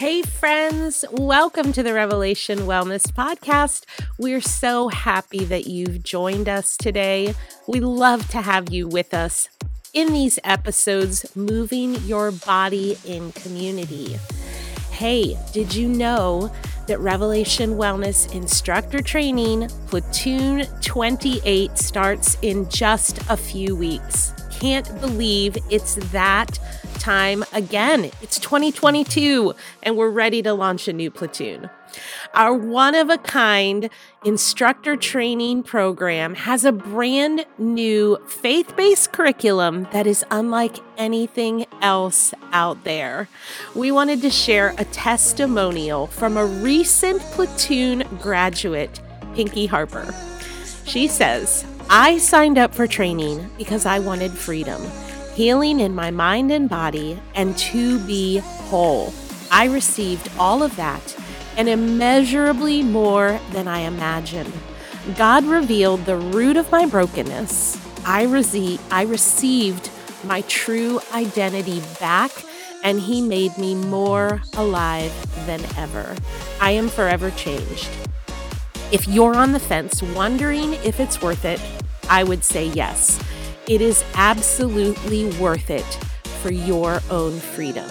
Hey, friends, welcome to the Revelation Wellness Podcast. We're so happy that you've joined us today. We love to have you with us in these episodes, moving your body in community. Hey, did you know that Revelation Wellness Instructor Training Platoon 28 starts in just a few weeks? Can't believe it's that time again. It's 2022 and we're ready to launch a new platoon. Our one of a kind instructor training program has a brand new faith based curriculum that is unlike anything else out there. We wanted to share a testimonial from a recent platoon graduate, Pinky Harper. She says, I signed up for training because I wanted freedom healing in my mind and body, and to be whole. I received all of that and immeasurably more than I imagined. God revealed the root of my brokenness. I, I received my true identity back, and He made me more alive than ever. I am forever changed. If you're on the fence wondering if it's worth it, I would say yes. It is absolutely worth it for your own freedom.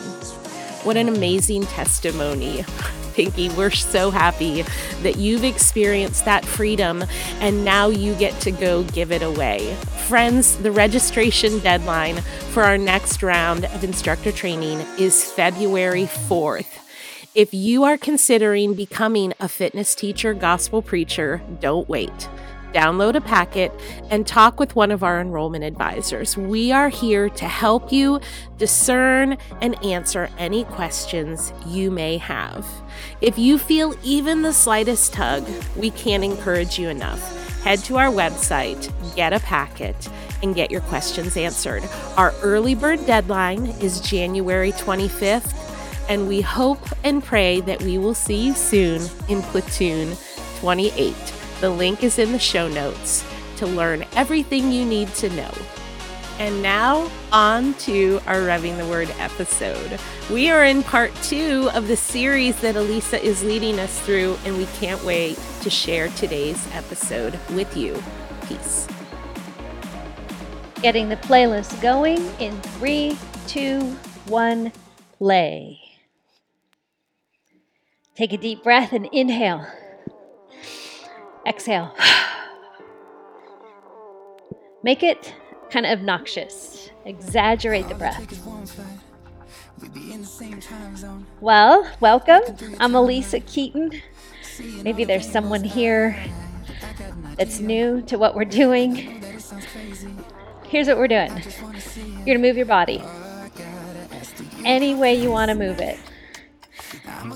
What an amazing testimony. Pinky, we're so happy that you've experienced that freedom and now you get to go give it away. Friends, the registration deadline for our next round of instructor training is February 4th. If you are considering becoming a fitness teacher, gospel preacher, don't wait download a packet, and talk with one of our enrollment advisors. We are here to help you discern and answer any questions you may have. If you feel even the slightest tug, we can't encourage you enough. Head to our website, get a packet, and get your questions answered. Our early bird deadline is January 25th, and we hope and pray that we will see you soon in Platoon 28. The link is in the show notes to learn everything you need to know. And now, on to our Revving the Word episode. We are in part two of the series that Alisa is leading us through, and we can't wait to share today's episode with you. Peace. Getting the playlist going in three, two, one, play. Take a deep breath and inhale. Exhale. Make it kind of obnoxious. Exaggerate the breath. Well, welcome. I'm Alisa Keeton. Maybe there's someone here that's new to what we're doing. Here's what we're doing you're going to move your body any way you want to move it.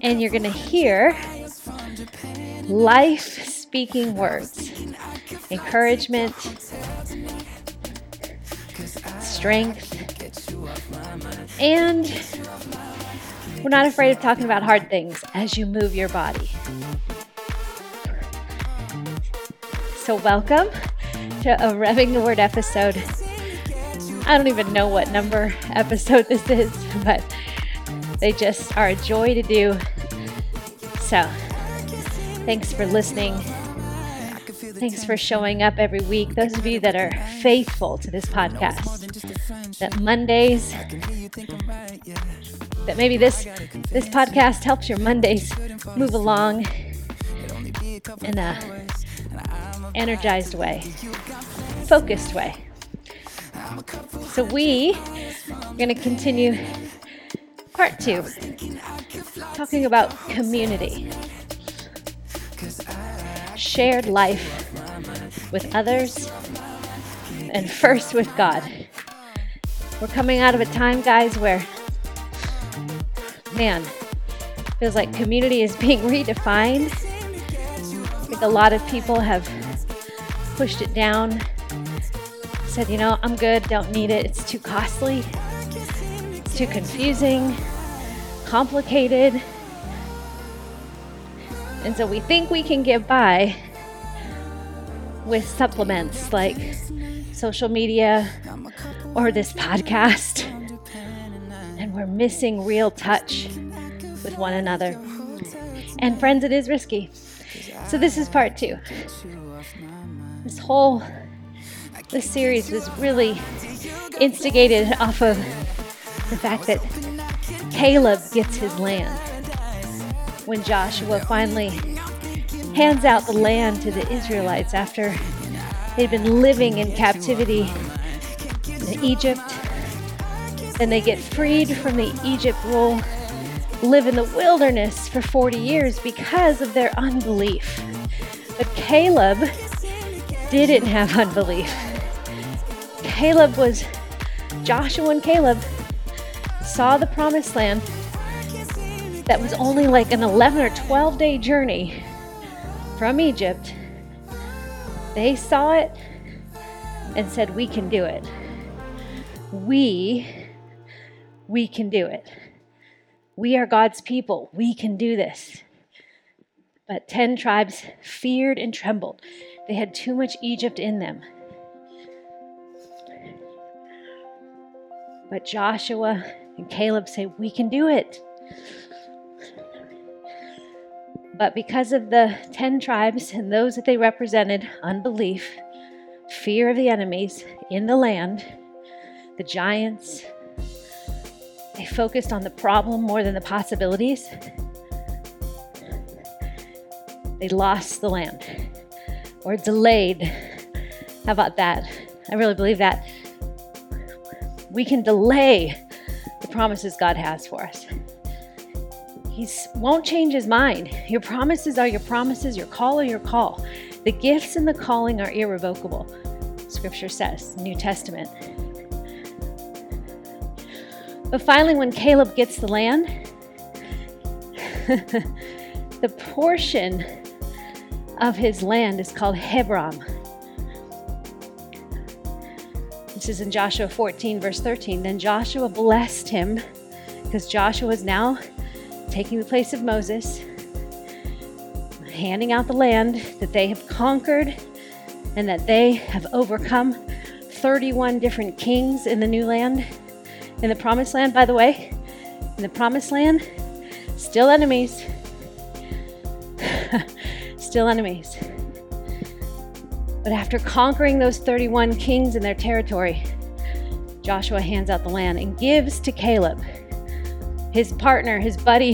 And you're going to hear life speaking words, encouragement, strength, and we're not afraid of talking about hard things as you move your body. So, welcome to a Revving the Word episode. I don't even know what number episode this is, but they just are a joy to do. So, thanks for listening. Thanks for showing up every week. Those of you that are faithful to this podcast, that Mondays, that maybe this this podcast helps your Mondays move along in a energized way, focused way. So we are going to continue part two, talking about community shared life with others and first with God. We're coming out of a time, guys, where, man, feels like community is being redefined. I think a lot of people have pushed it down, said, you know, I'm good, don't need it, it's too costly, too confusing, complicated. And so we think we can get by with supplements like social media or this podcast. And we're missing real touch with one another. And friends, it is risky. So this is part two. This whole this series was really instigated off of the fact that Caleb gets his land. When Joshua finally hands out the land to the Israelites after they'd been living in captivity in Egypt, then they get freed from the Egypt rule, live in the wilderness for 40 years because of their unbelief. But Caleb didn't have unbelief. Caleb was, Joshua and Caleb saw the promised land that was only like an 11 or 12 day journey from Egypt. They saw it and said, We can do it. We, we can do it. We are God's people. We can do this. But 10 tribes feared and trembled. They had too much Egypt in them. But Joshua and Caleb say, We can do it. But because of the 10 tribes and those that they represented, unbelief, fear of the enemies in the land, the giants, they focused on the problem more than the possibilities. They lost the land or delayed. How about that? I really believe that. We can delay the promises God has for us. He won't change his mind. Your promises are your promises, your call are your call. The gifts and the calling are irrevocable, scripture says, New Testament. But finally, when Caleb gets the land, the portion of his land is called Hebron. This is in Joshua 14, verse 13. Then Joshua blessed him because Joshua is now taking the place of Moses, handing out the land that they have conquered and that they have overcome 31 different kings in the new land, in the promised land, by the way. In the promised land, still enemies. still enemies. But after conquering those 31 kings in their territory, Joshua hands out the land and gives to Caleb, his partner, his buddy,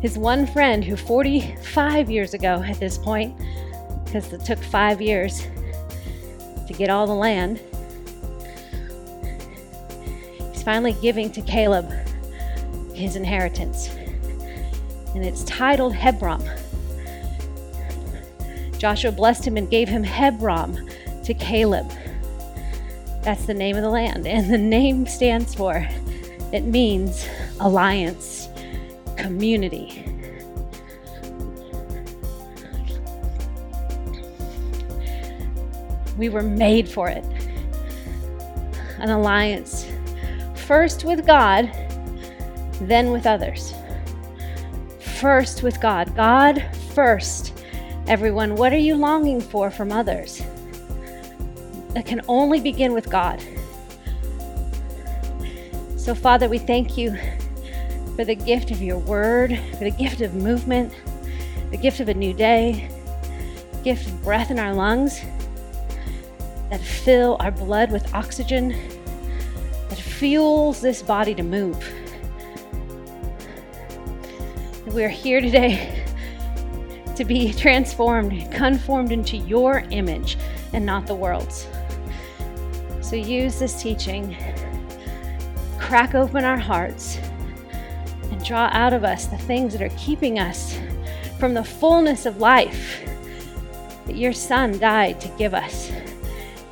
his one friend who 45 years ago at this point, because it took five years to get all the land, he's finally giving to Caleb his inheritance. And it's titled Hebron Joshua blessed him and gave him Hebron to Caleb. That's the name of the land. And the name stands for, it means alliance, community. We were made for it. An alliance, first with God, then with others. First with God. God first Everyone, what are you longing for from others? It can only begin with God. So, Father, we thank you for the gift of your word, for the gift of movement, the gift of a new day, gift of breath in our lungs that fill our blood with oxygen, that fuels this body to move. We're here today to be transformed, conformed into your image and not the world's. So use this teaching, crack open our hearts, and draw out of us the things that are keeping us from the fullness of life that your Son died to give us.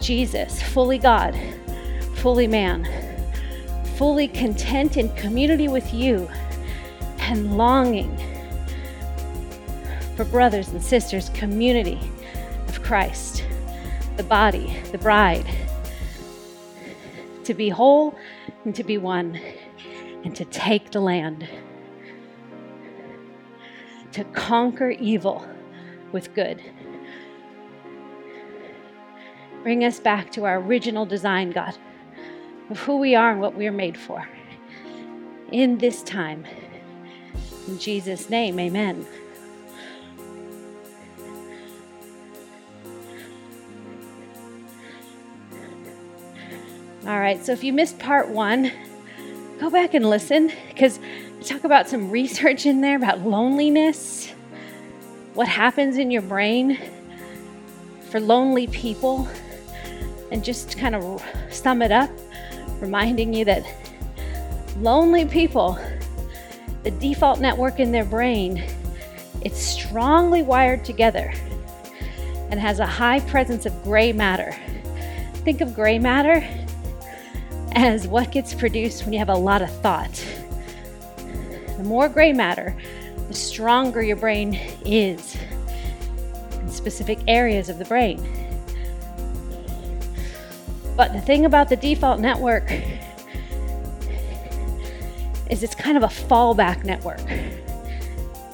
Jesus, fully God, fully man, fully content in community with you, and longing for brothers and sisters, community of Christ, the body, the bride, to be whole and to be one, and to take the land, to conquer evil with good. Bring us back to our original design, God, of who we are and what we are made for. In this time, In Jesus' name, amen. All right, so if you missed part one, go back and listen because we talk about some research in there about loneliness, what happens in your brain for lonely people, and just kind of sum it up, reminding you that lonely people, the default network in their brain, it's strongly wired together and has a high presence of gray matter. Think of gray matter as what gets produced when you have a lot of thought. The more gray matter, the stronger your brain is in specific areas of the brain. But the thing about the default network is it's kind of a fallback network.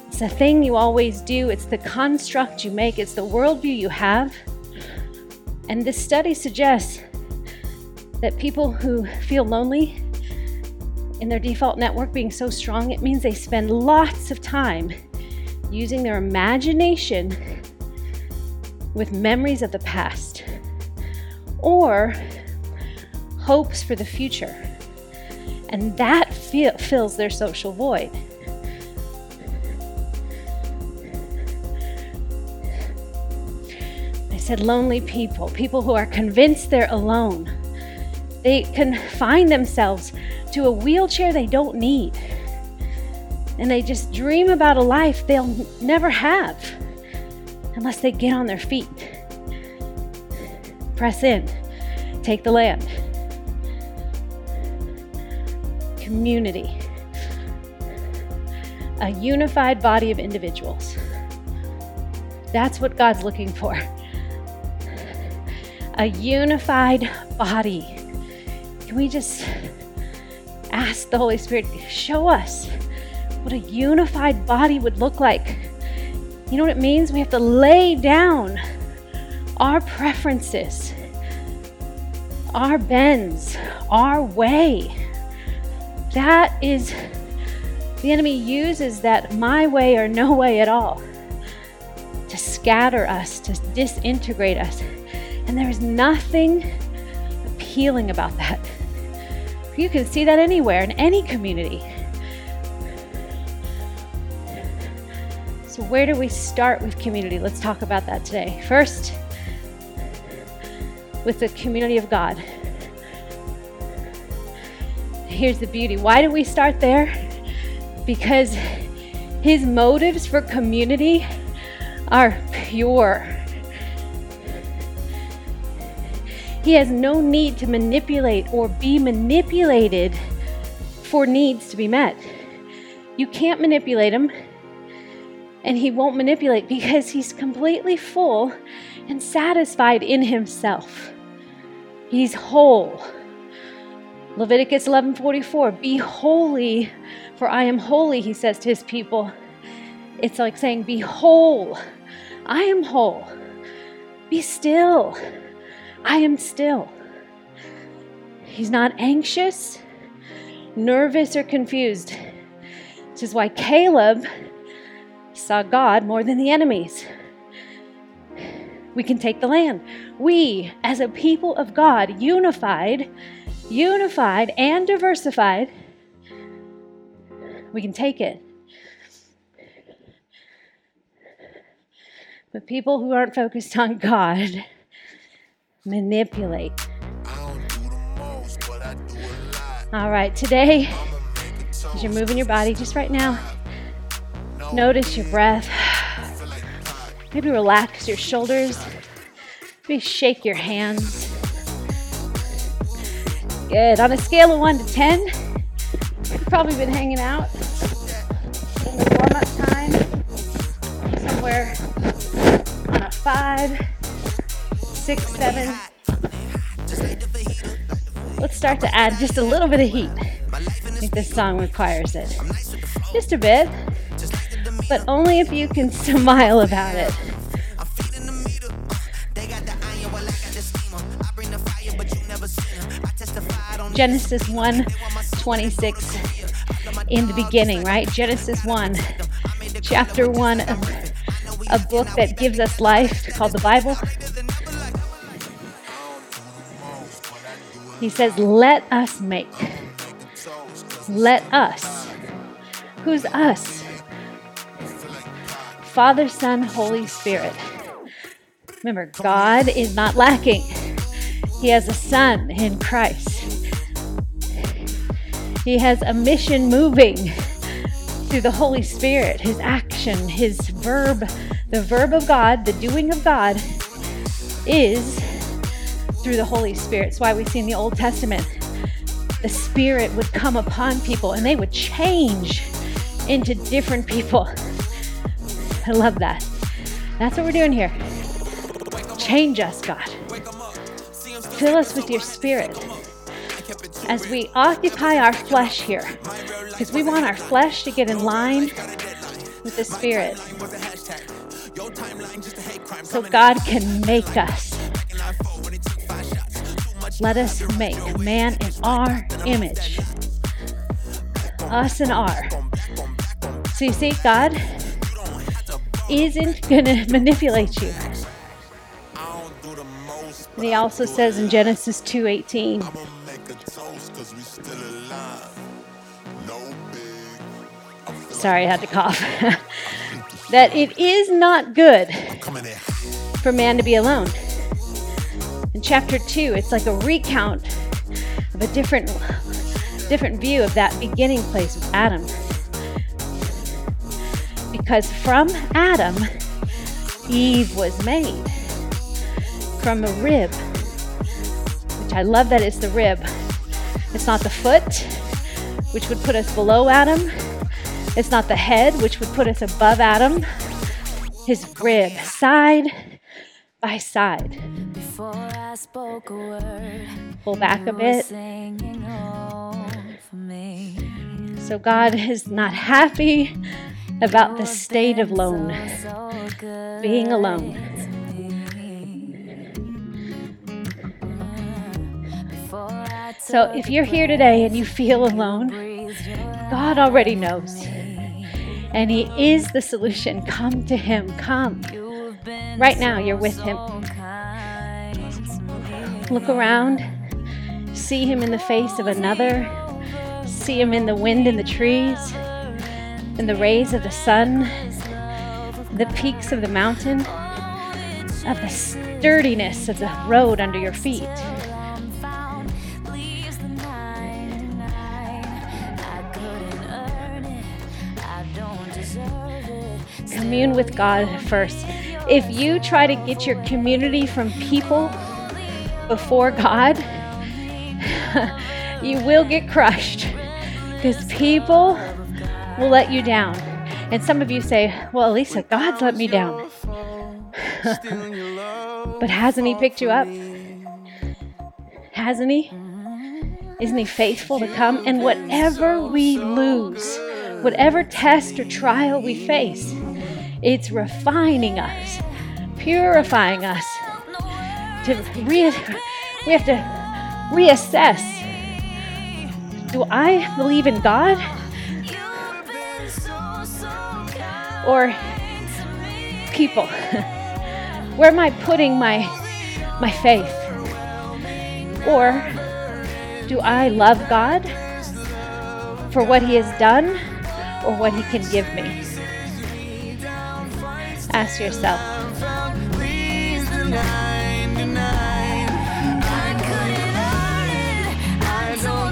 It's the thing you always do, it's the construct you make, it's the worldview you have. And this study suggests that people who feel lonely in their default network being so strong, it means they spend lots of time using their imagination with memories of the past or hopes for the future. And that fills their social void. I said lonely people, people who are convinced they're alone they confine themselves to a wheelchair they don't need. And they just dream about a life they'll never have unless they get on their feet. Press in, take the land. Community. A unified body of individuals. That's what God's looking for. A unified body can we just ask the Holy Spirit, show us what a unified body would look like? You know what it means? We have to lay down our preferences, our bends, our way. That is, the enemy uses that my way or no way at all to scatter us, to disintegrate us. And there is nothing appealing about that. You can see that anywhere, in any community. So, where do we start with community? Let's talk about that today. First, with the community of God. Here's the beauty. Why do we start there? Because his motives for community are pure. He has no need to manipulate or be manipulated for needs to be met. You can't manipulate him, and he won't manipulate because he's completely full and satisfied in himself. He's whole. Leviticus 11:44, "Be holy, for I am holy," he says to his people. It's like saying, "Be whole. I am whole. Be still." I am still. He's not anxious, nervous, or confused. This is why Caleb saw God more than the enemies. We can take the land. We, as a people of God, unified, unified, and diversified, we can take it. But people who aren't focused on God, manipulate. All right, today, as you're moving your body, just right now, notice your breath. Maybe relax your shoulders. Maybe shake your hands. Good. On a scale of 1 to 10, you've probably been hanging out in the warm up time somewhere on a 5 six, seven. Let's start to add just a little bit of heat. I think this song requires it. Just a bit, but only if you can smile about it. Genesis 1 26 in the beginning, right? Genesis 1, chapter 1 of a book that gives us life called the Bible. He says, Let us make. Let us. Who's us? Father, Son, Holy Spirit. Remember, God is not lacking. He has a Son in Christ. He has a mission moving through the Holy Spirit, His action, His verb. The verb of God, the doing of God, is through the Holy Spirit. It's why we see in the Old Testament the Spirit would come upon people and they would change into different people. I love that. That's what we're doing here. Change us, God. Fill us with your Spirit as we occupy our flesh here, because we want our flesh to get in line with the Spirit. So God can make us. Let us make man in our image. Us and our. So you see, God isn't going to manipulate you. And he also says in Genesis 2:18 Sorry, I had to cough. that it is not good for man to be alone. Chapter 2, it's like a recount of a different different view of that beginning place with Adam. Because from Adam, Eve was made. From a rib, which I love that it's the rib. It's not the foot, which would put us below Adam. It's not the head, which would put us above Adam. His rib, side by side. Pull back a bit. So God is not happy about the state of lone, being alone. So if you're here today and you feel alone, God already knows. And He is the solution. Come to Him. Come. Right now, you're with Him. Look around. See Him in the face of another. See Him in the wind in the trees, in the rays of the sun, the peaks of the mountain, of the sturdiness of the road under your feet. Commune with God first. If you try to get your community from people before God, you will get crushed because people will let you down. And some of you say, Well, Alisa, God's let me down. but hasn't He picked you up? Hasn't He? Isn't He faithful to come? And whatever we lose, whatever test or trial we face, it's refining us, purifying us. To re- we have to reassess. Do I believe in God? Or people? Where am I putting my my faith? Or do I love God for what He has done or what He can give me? Ask yourself.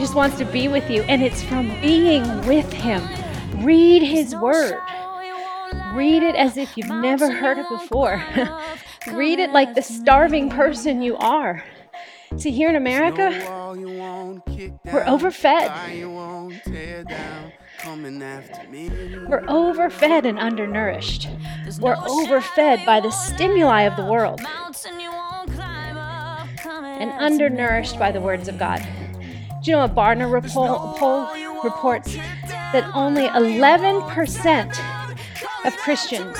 he just wants to be with you, and it's from being with Him. Read His Word. Read it as if you've never heard it before. Read it like the starving person you are. See, here in America, we're overfed. We're overfed and undernourished. We're overfed by the stimuli of the world and undernourished by the words of God. Do you know a Barna poll, poll reports that only 11% of Christians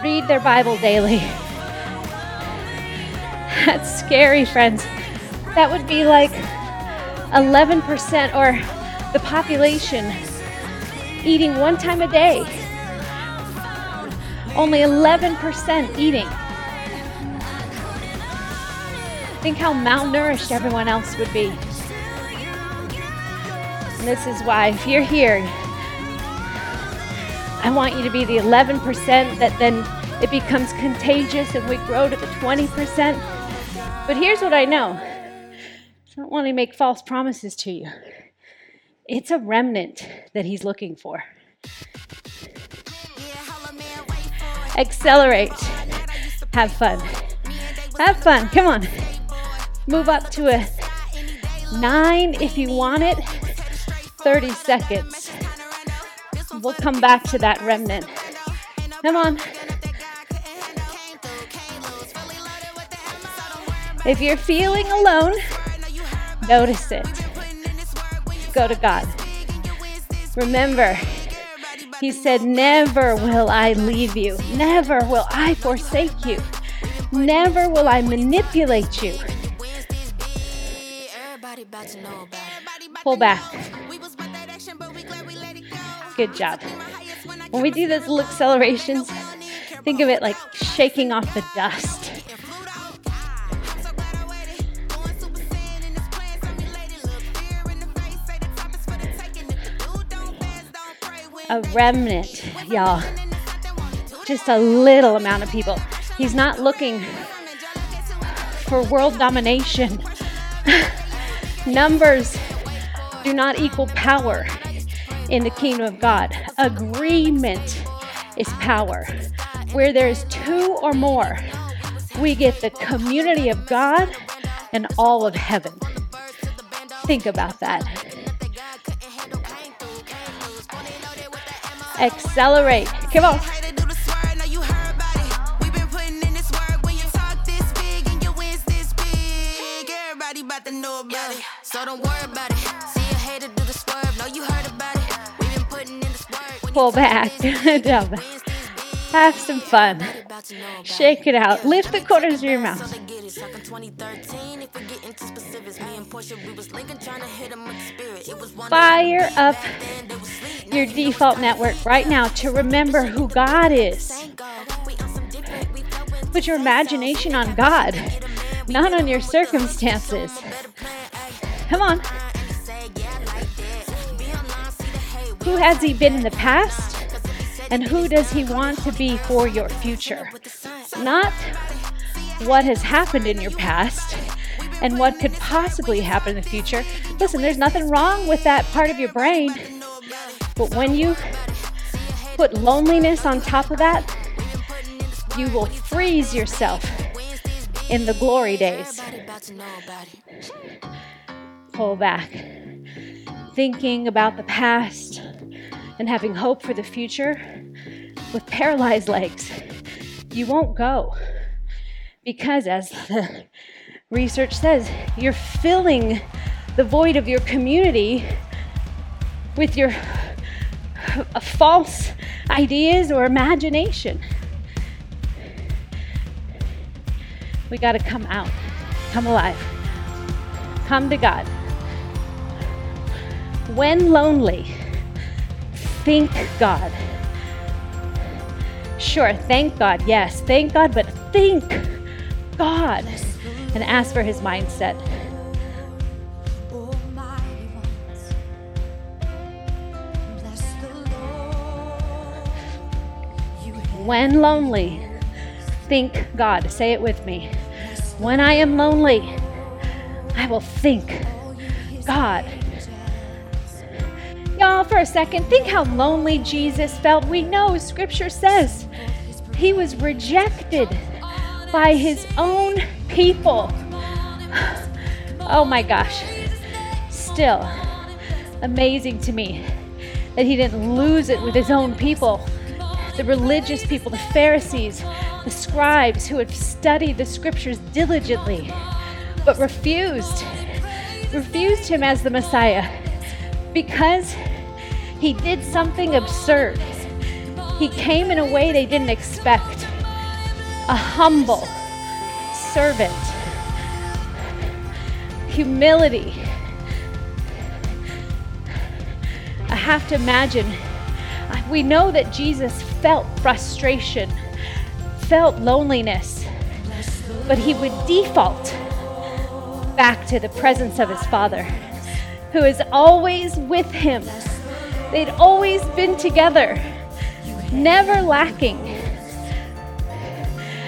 read their Bible daily? That's scary, friends. That would be like 11% or the population eating one time a day. Only 11% eating. Think how malnourished everyone else would be. And this is why, if you're here, I want you to be the 11% that then it becomes contagious and we grow to the 20%. But here's what I know I don't want to make false promises to you. It's a remnant that he's looking for. Accelerate. Have fun. Have fun. Come on. Move up to a nine if you want it. 30 seconds. We'll come back to that remnant. Come on. If you're feeling alone, notice it. Go to God. Remember, He said, Never will I leave you. Never will I forsake you. Never will I manipulate you. Pull back. Good job. When we do those little accelerations, think of it like shaking off the dust. A remnant, y'all. Just a little amount of people. He's not looking for world domination. Numbers do not equal power in the kingdom of God. Agreement is power. Where there's two or more, we get the community of God and all of heaven. Think about that. Accelerate. Come on. So don't worry Pull back. Have some fun. Shake it out. Lift the corners of your mouth. Fire up your default network right now to remember who God is. Put your imagination on God, not on your circumstances. Come on. Who has He been in the past? And who does He want to be for your future? Not what has happened in your past and what could possibly happen in the future. Listen, there's nothing wrong with that part of your brain. But when you put loneliness on top of that, you will freeze yourself in the glory days pull back, thinking about the past and having hope for the future with paralyzed legs. You won't go because, as the research says, you're filling the void of your community with your uh, false ideas or imagination. We got to come out, come alive, come to God. When lonely, think God. Sure, thank God, yes, thank God, but think God and ask for his mindset. When lonely, think God. Say it with me. When I am lonely, I will think God Y'all, for a second, think how lonely Jesus felt. We know scripture says he was rejected by his own people. Oh my gosh. Still amazing to me that he didn't lose it with his own people, the religious people, the Pharisees, the scribes who had studied the scriptures diligently, but refused, refused him as the Messiah because he did something absurd. He came in a way they didn't expect a humble servant, humility. I have to imagine, we know that Jesus felt frustration, felt loneliness, but he would default back to the presence of his Father, who is always with him. They'd always been together, never lacking.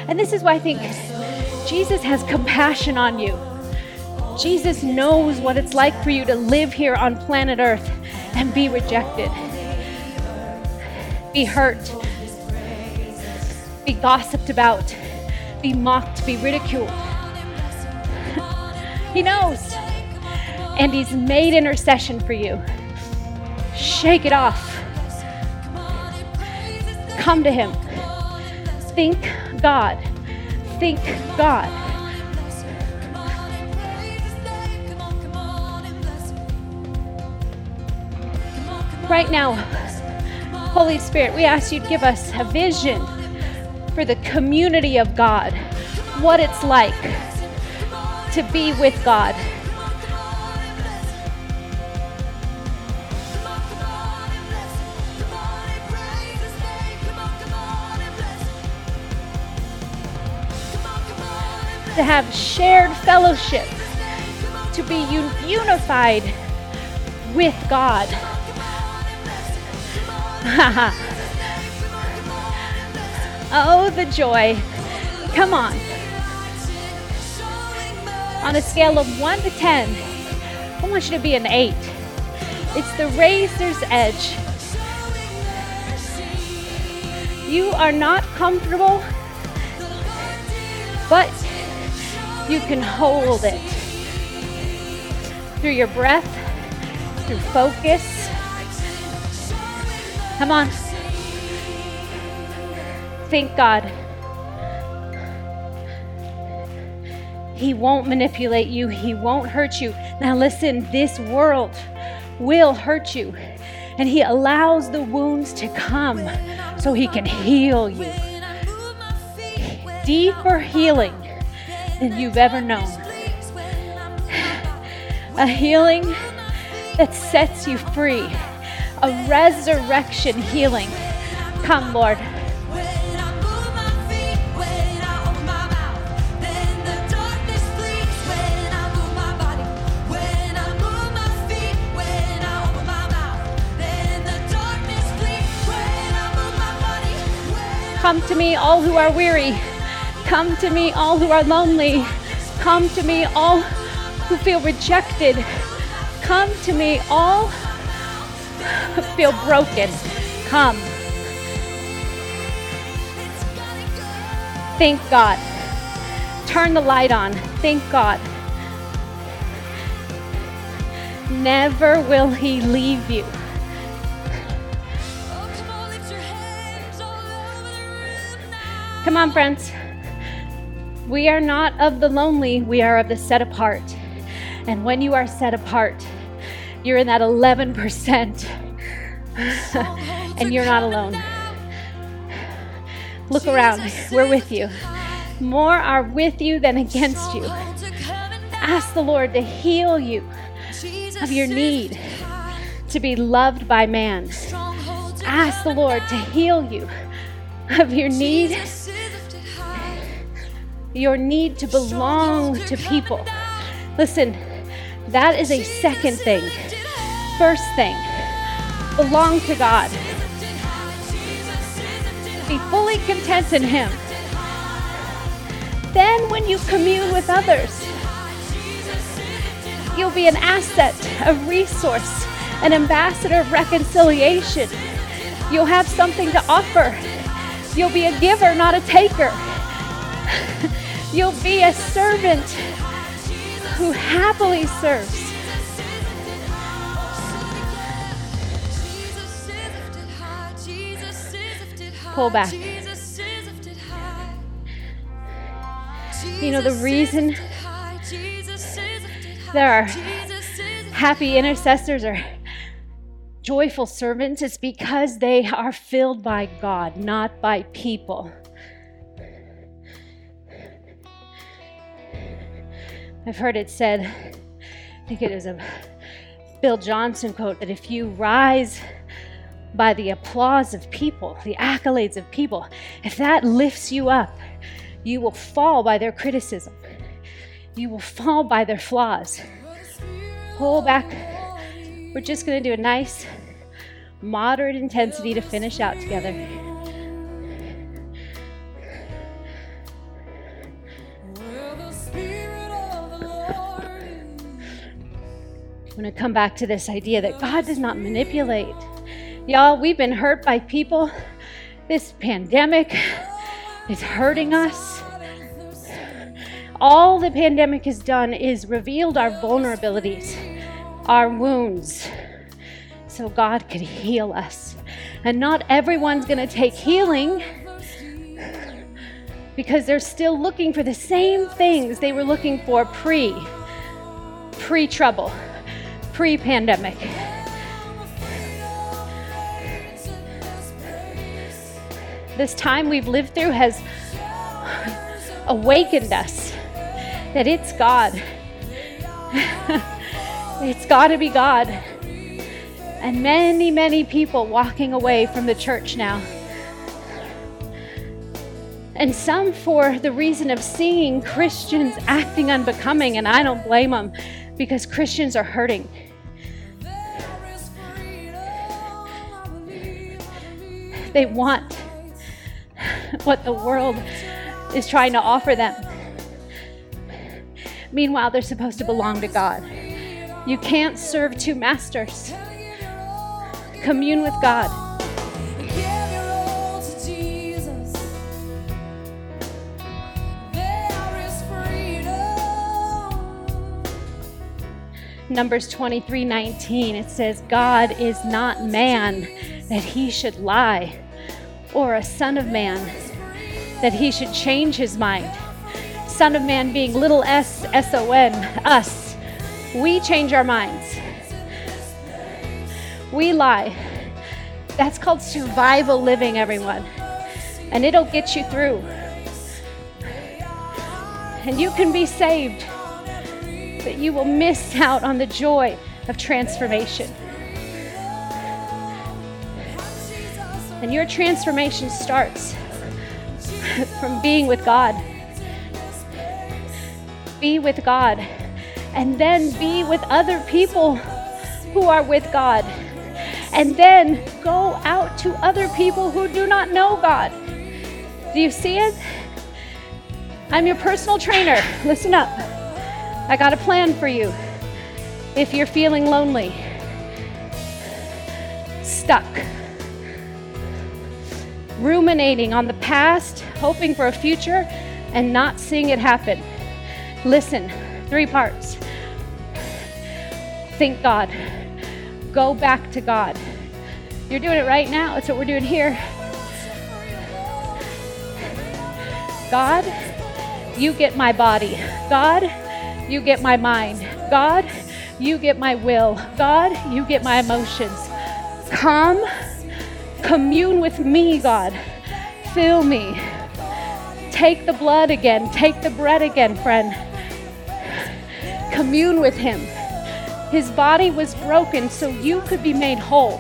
And this is why I think Jesus has compassion on you. Jesus knows what it's like for you to live here on planet Earth and be rejected, be hurt, be gossiped about, be mocked, be ridiculed. he knows. And He's made intercession for you. Shake it off. Come to Him. Think God. Think God. Right now, Holy Spirit, we ask you to give us a vision for the community of God, what it's like to be with God. To have shared fellowship, to be un- unified with God. Oh, the joy. Come on. On a scale of 1 to 10, I want you to be an 8. It's the razor's edge. You are not comfortable, but you can hold it through your breath, through focus. Come on Thank God. He won't manipulate you, He won't hurt you. Now, listen, this world will hurt you, and He allows the wounds to come so He can heal you. Deeper healing than you've ever known. A healing that sets you free, a resurrection healing. Come, Lord. Come to me, all who are weary. Come to me, all who are lonely. Come to me, all who feel rejected. Come to me, all who feel broken. Come. Thank God. Turn the light on. Thank God. Never will He leave you. Come on, friends. We are not of the lonely, we are of the set apart. And when you are set apart, you're in that 11%. and you're not alone. Look around, we're with you. More are with you than against you. Ask the Lord to heal you of your need to be loved by man. Ask the Lord to heal you of your need your need to belong to people. Listen, that is a second thing. First thing, belong to God. Be fully content in Him. Then, when you commune with others, you'll be an asset, a resource, an ambassador of reconciliation. You'll have something to offer. You'll be a giver, not a taker. You'll be a servant who happily serves. pull back. You know, the reason there are happy intercessors or joyful servants is because they are filled by God, not by people. I've heard it said, I think it is a Bill Johnson quote, that if you rise by the applause of people, the accolades of people, if that lifts you up, you will fall by their criticism. You will fall by their flaws. Pull back. We're just going to do a nice, moderate intensity to finish out together. I'm going to come back to this idea that God does not manipulate. Y'all, we've been hurt by people. This pandemic is hurting us. All the pandemic has done is revealed our vulnerabilities, our wounds, so God could heal us. And not everyone's going to take healing because they're still looking for the same things they were looking for pre pre trouble pre pandemic. This time we've lived through has awakened us that it's God. it's got to be God. And many, many people walking away from the church now. And some for the reason of seeing Christians acting unbecoming, and I don't blame them because Christians are hurting. They want what the world is trying to offer them. Meanwhile, they're supposed to belong to God. You can't serve two masters. Commune with God. Numbers 23 19, it says, God is not man that he should lie, or a son of man that he should change his mind. Son of Man being little s, S O N, us. We change our minds. We lie. That's called survival living, everyone. And it'll get you through. And you can be saved, but you will miss out on the joy of transformation. And your transformation starts from being with God. Be with God. And then be with other people who are with God. And then go out to other people who do not know God. Do you see it? I'm your personal trainer. Listen up. I got a plan for you. If you're feeling lonely, stuck, ruminating on the past, hoping for a future, and not seeing it happen. Listen, three parts. Think God. Go back to God. You're doing it right now. That's what we're doing here. God, you get my body. God, you get my mind. God, you get my will. God, you get my emotions. Come Commune with me, God. Fill me. Take the blood again. Take the bread again, friend. Commune with Him. His body was broken so you could be made whole.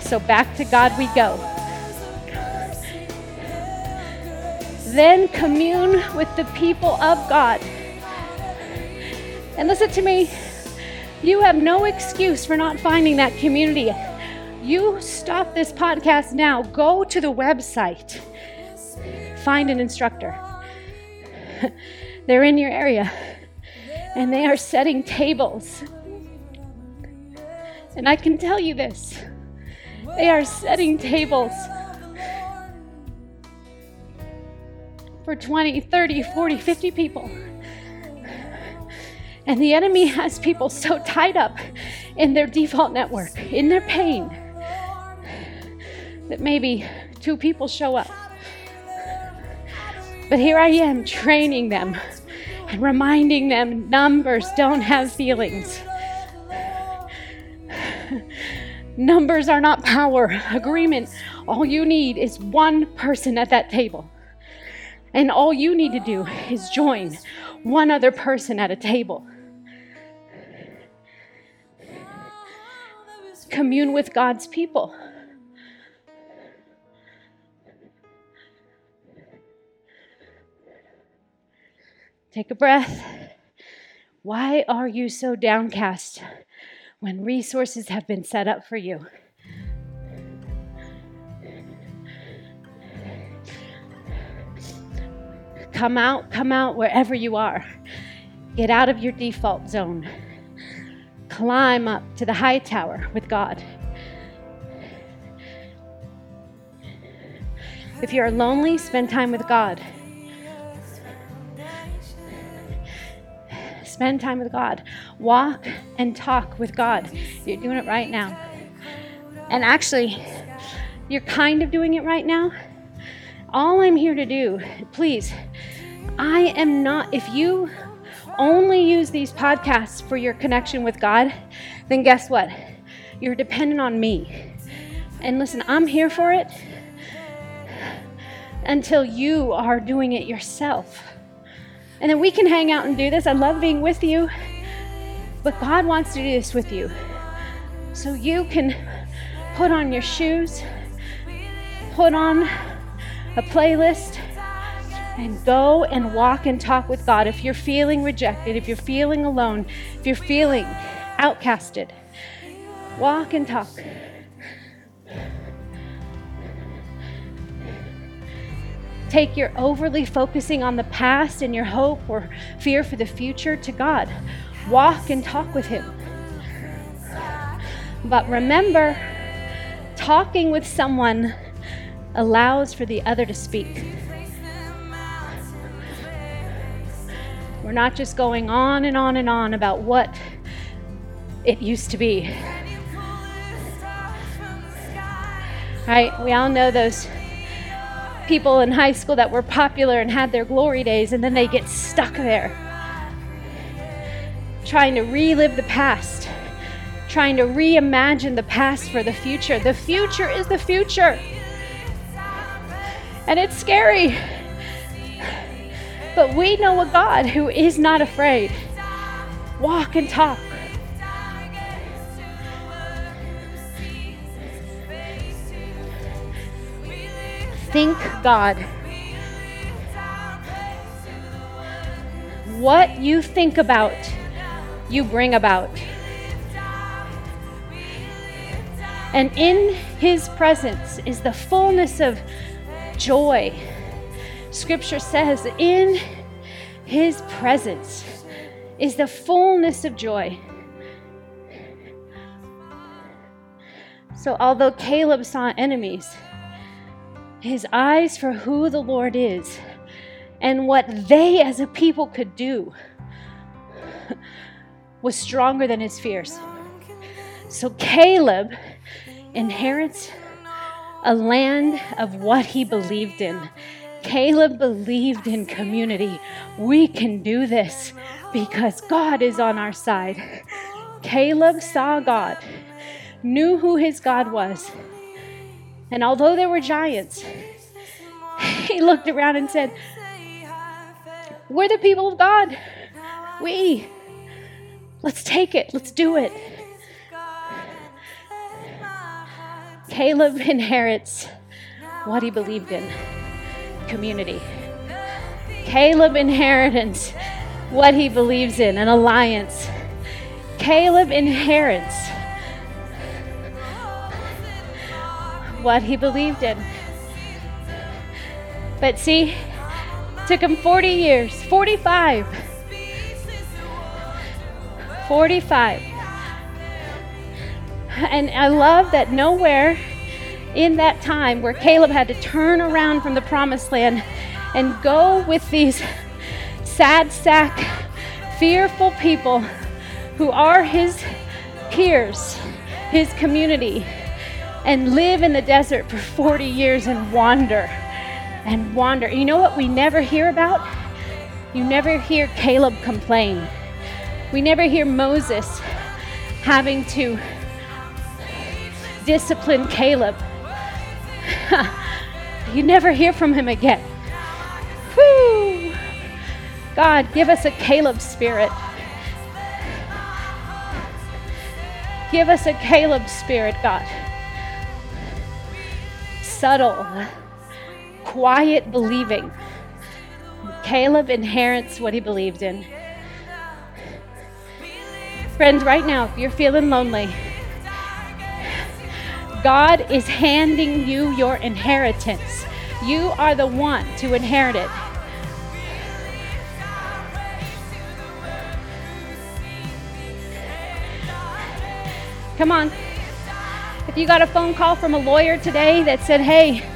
So back to God we go. Then commune with the people of God. And listen to me, you have no excuse for not finding that community. You stop this podcast now, go to the website, find an instructor. They're in your area and they are setting tables. And I can tell you this they are setting tables for 20, 30, 40, 50 people. And the enemy has people so tied up in their default network, in their pain, that maybe two people show up. But here I am training them and reminding them numbers don't have feelings. Numbers are not power. Agreement. All you need is one person at that table. And all you need to do is join one other person at a table. Commune with God's people. Take a breath. Why are you so downcast when resources have been set up for you? Come out, come out wherever you are. Get out of your default zone. Climb up to the high tower with God. If you're lonely, spend time with God. Spend time with God. Walk and talk with God. You're doing it right now. And actually, you're kind of doing it right now. All I'm here to do, please, I am not, if you only use these podcasts for your connection with God, then guess what? You're dependent on me. And listen, I'm here for it until you are doing it yourself. And then we can hang out and do this. I love being with you. But God wants to do this with you. So you can put on your shoes, put on a playlist, and go and walk and talk with God. If you're feeling rejected, if you're feeling alone, if you're feeling outcasted, walk and talk. take your overly focusing on the past and your hope or fear for the future to God. Walk and talk with Him. But remember, talking with someone allows for the other to speak. We're not just going on and on and on about what it used to be. Right? We all know those people in high school that were popular and had their glory days, and then they get stuck there, trying to relive the past, trying to reimagine the past for the future. The future is the future, and it's scary. But we know a God who is not afraid. Walk and talk. Think God. What you think about, you bring about. And in his presence is the fullness of joy. Scripture says, in his presence is the fullness of joy. So, although Caleb saw enemies, his eyes for who the Lord is and what they as a people could do was stronger than his fears. So Caleb inherits a land of what he believed in. Caleb believed in community. We can do this because God is on our side. Caleb saw God, knew who his God was, and although there were giants, he looked around and said, We're the people of God. We. Let's take it. Let's do it. Caleb inherits what he believed in community. Caleb inherits what he believes in an alliance. Caleb inherits what he believed in. But see, took him 40 years, 45. 45. And I love that nowhere in that time where Caleb had to turn around from the promised land and go with these sad sack fearful people who are his peers, his community, and live in the desert for 40 years and wander and wander. You know what we never hear about? You never hear Caleb complain. We never hear Moses having to discipline Caleb. you never hear from him again. Whew. God, give us a Caleb spirit. Give us a Caleb spirit, God. Subtle, quiet believing. Caleb inherits what he believed in. Friends, right now, if you're feeling lonely, God is handing you your inheritance. You are the one to inherit it. Come on. If you got a phone call from a lawyer today that said, hey,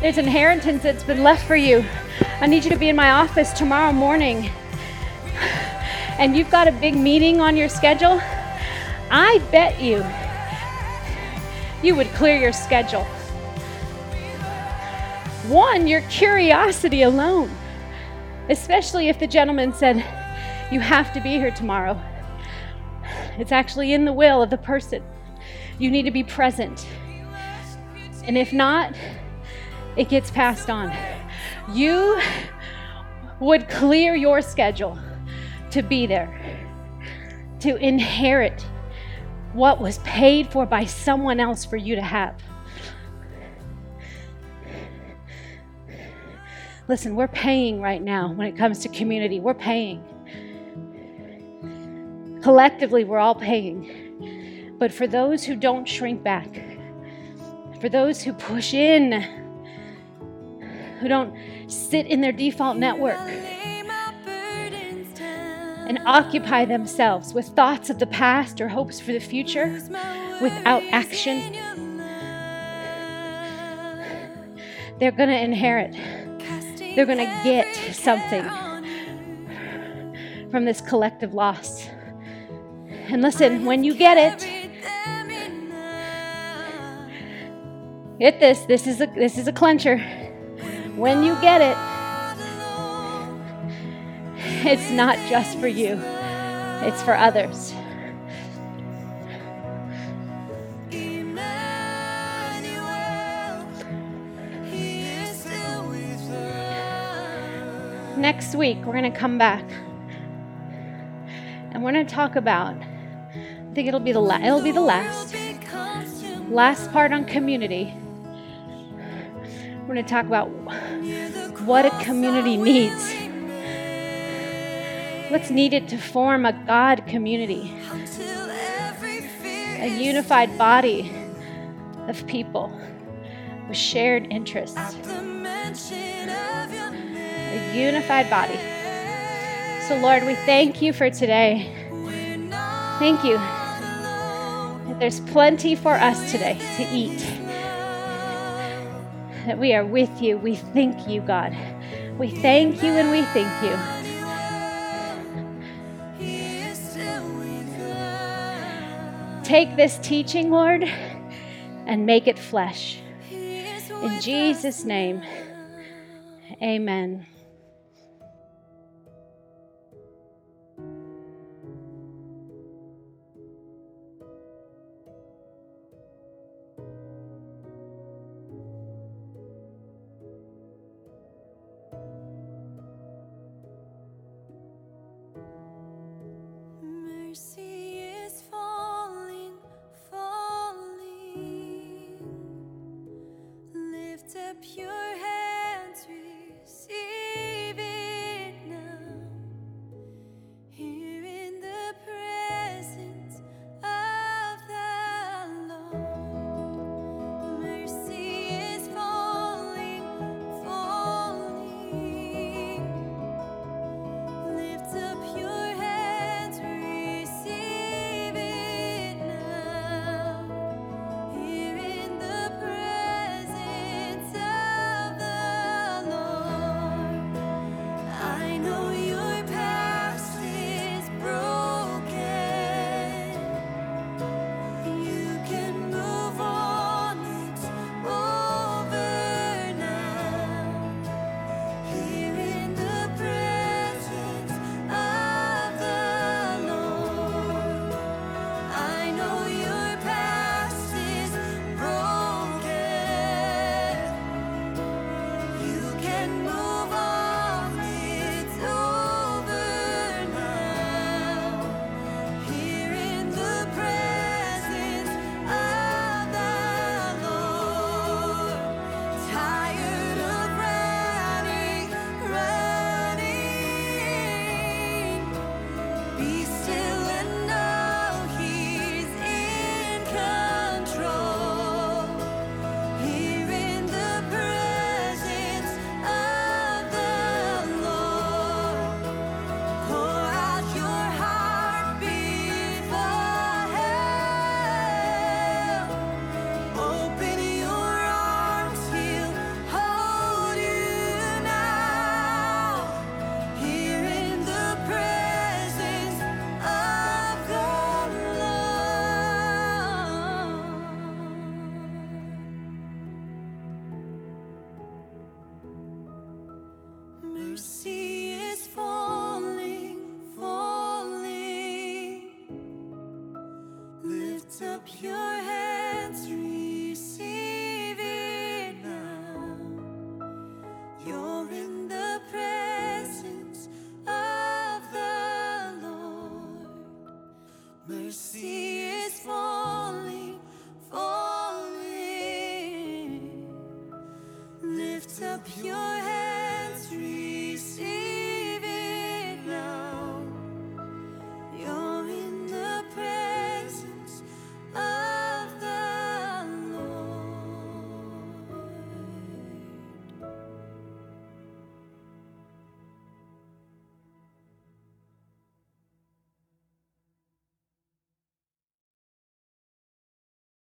there's inheritance that's been left for you, I need you to be in my office tomorrow morning, and you've got a big meeting on your schedule, I bet you you would clear your schedule. One, your curiosity alone, especially if the gentleman said, You have to be here tomorrow. It's actually in the will of the person. You need to be present. And if not, it gets passed on. You would clear your schedule to be there, to inherit what was paid for by someone else for you to have. Listen, we're paying right now when it comes to community. We're paying. Collectively, we're all paying. But for those who don't shrink back, for those who push in, who don't sit in their default network, and occupy themselves with thoughts of the past or hopes for the future without action, they're going to inherit. They're going to get something from this collective loss. And listen, when you get it, get this. This is a this is a clencher. When you get it, it's not just for you, it's for others. Next week, we're going to come back and we're going to talk about. I think it'll be the la- it'll be the last last part on community. We're going to talk about what a community needs what's needed to form a God community, a unified body of people with shared interests, a unified body. So, Lord, we thank you for today. Thank you that there's plenty for us today to eat. That we are with you. We thank you, God. We thank you and we thank you. Take this teaching, Lord, and make it flesh. In Jesus' name, amen. Pure hands receive.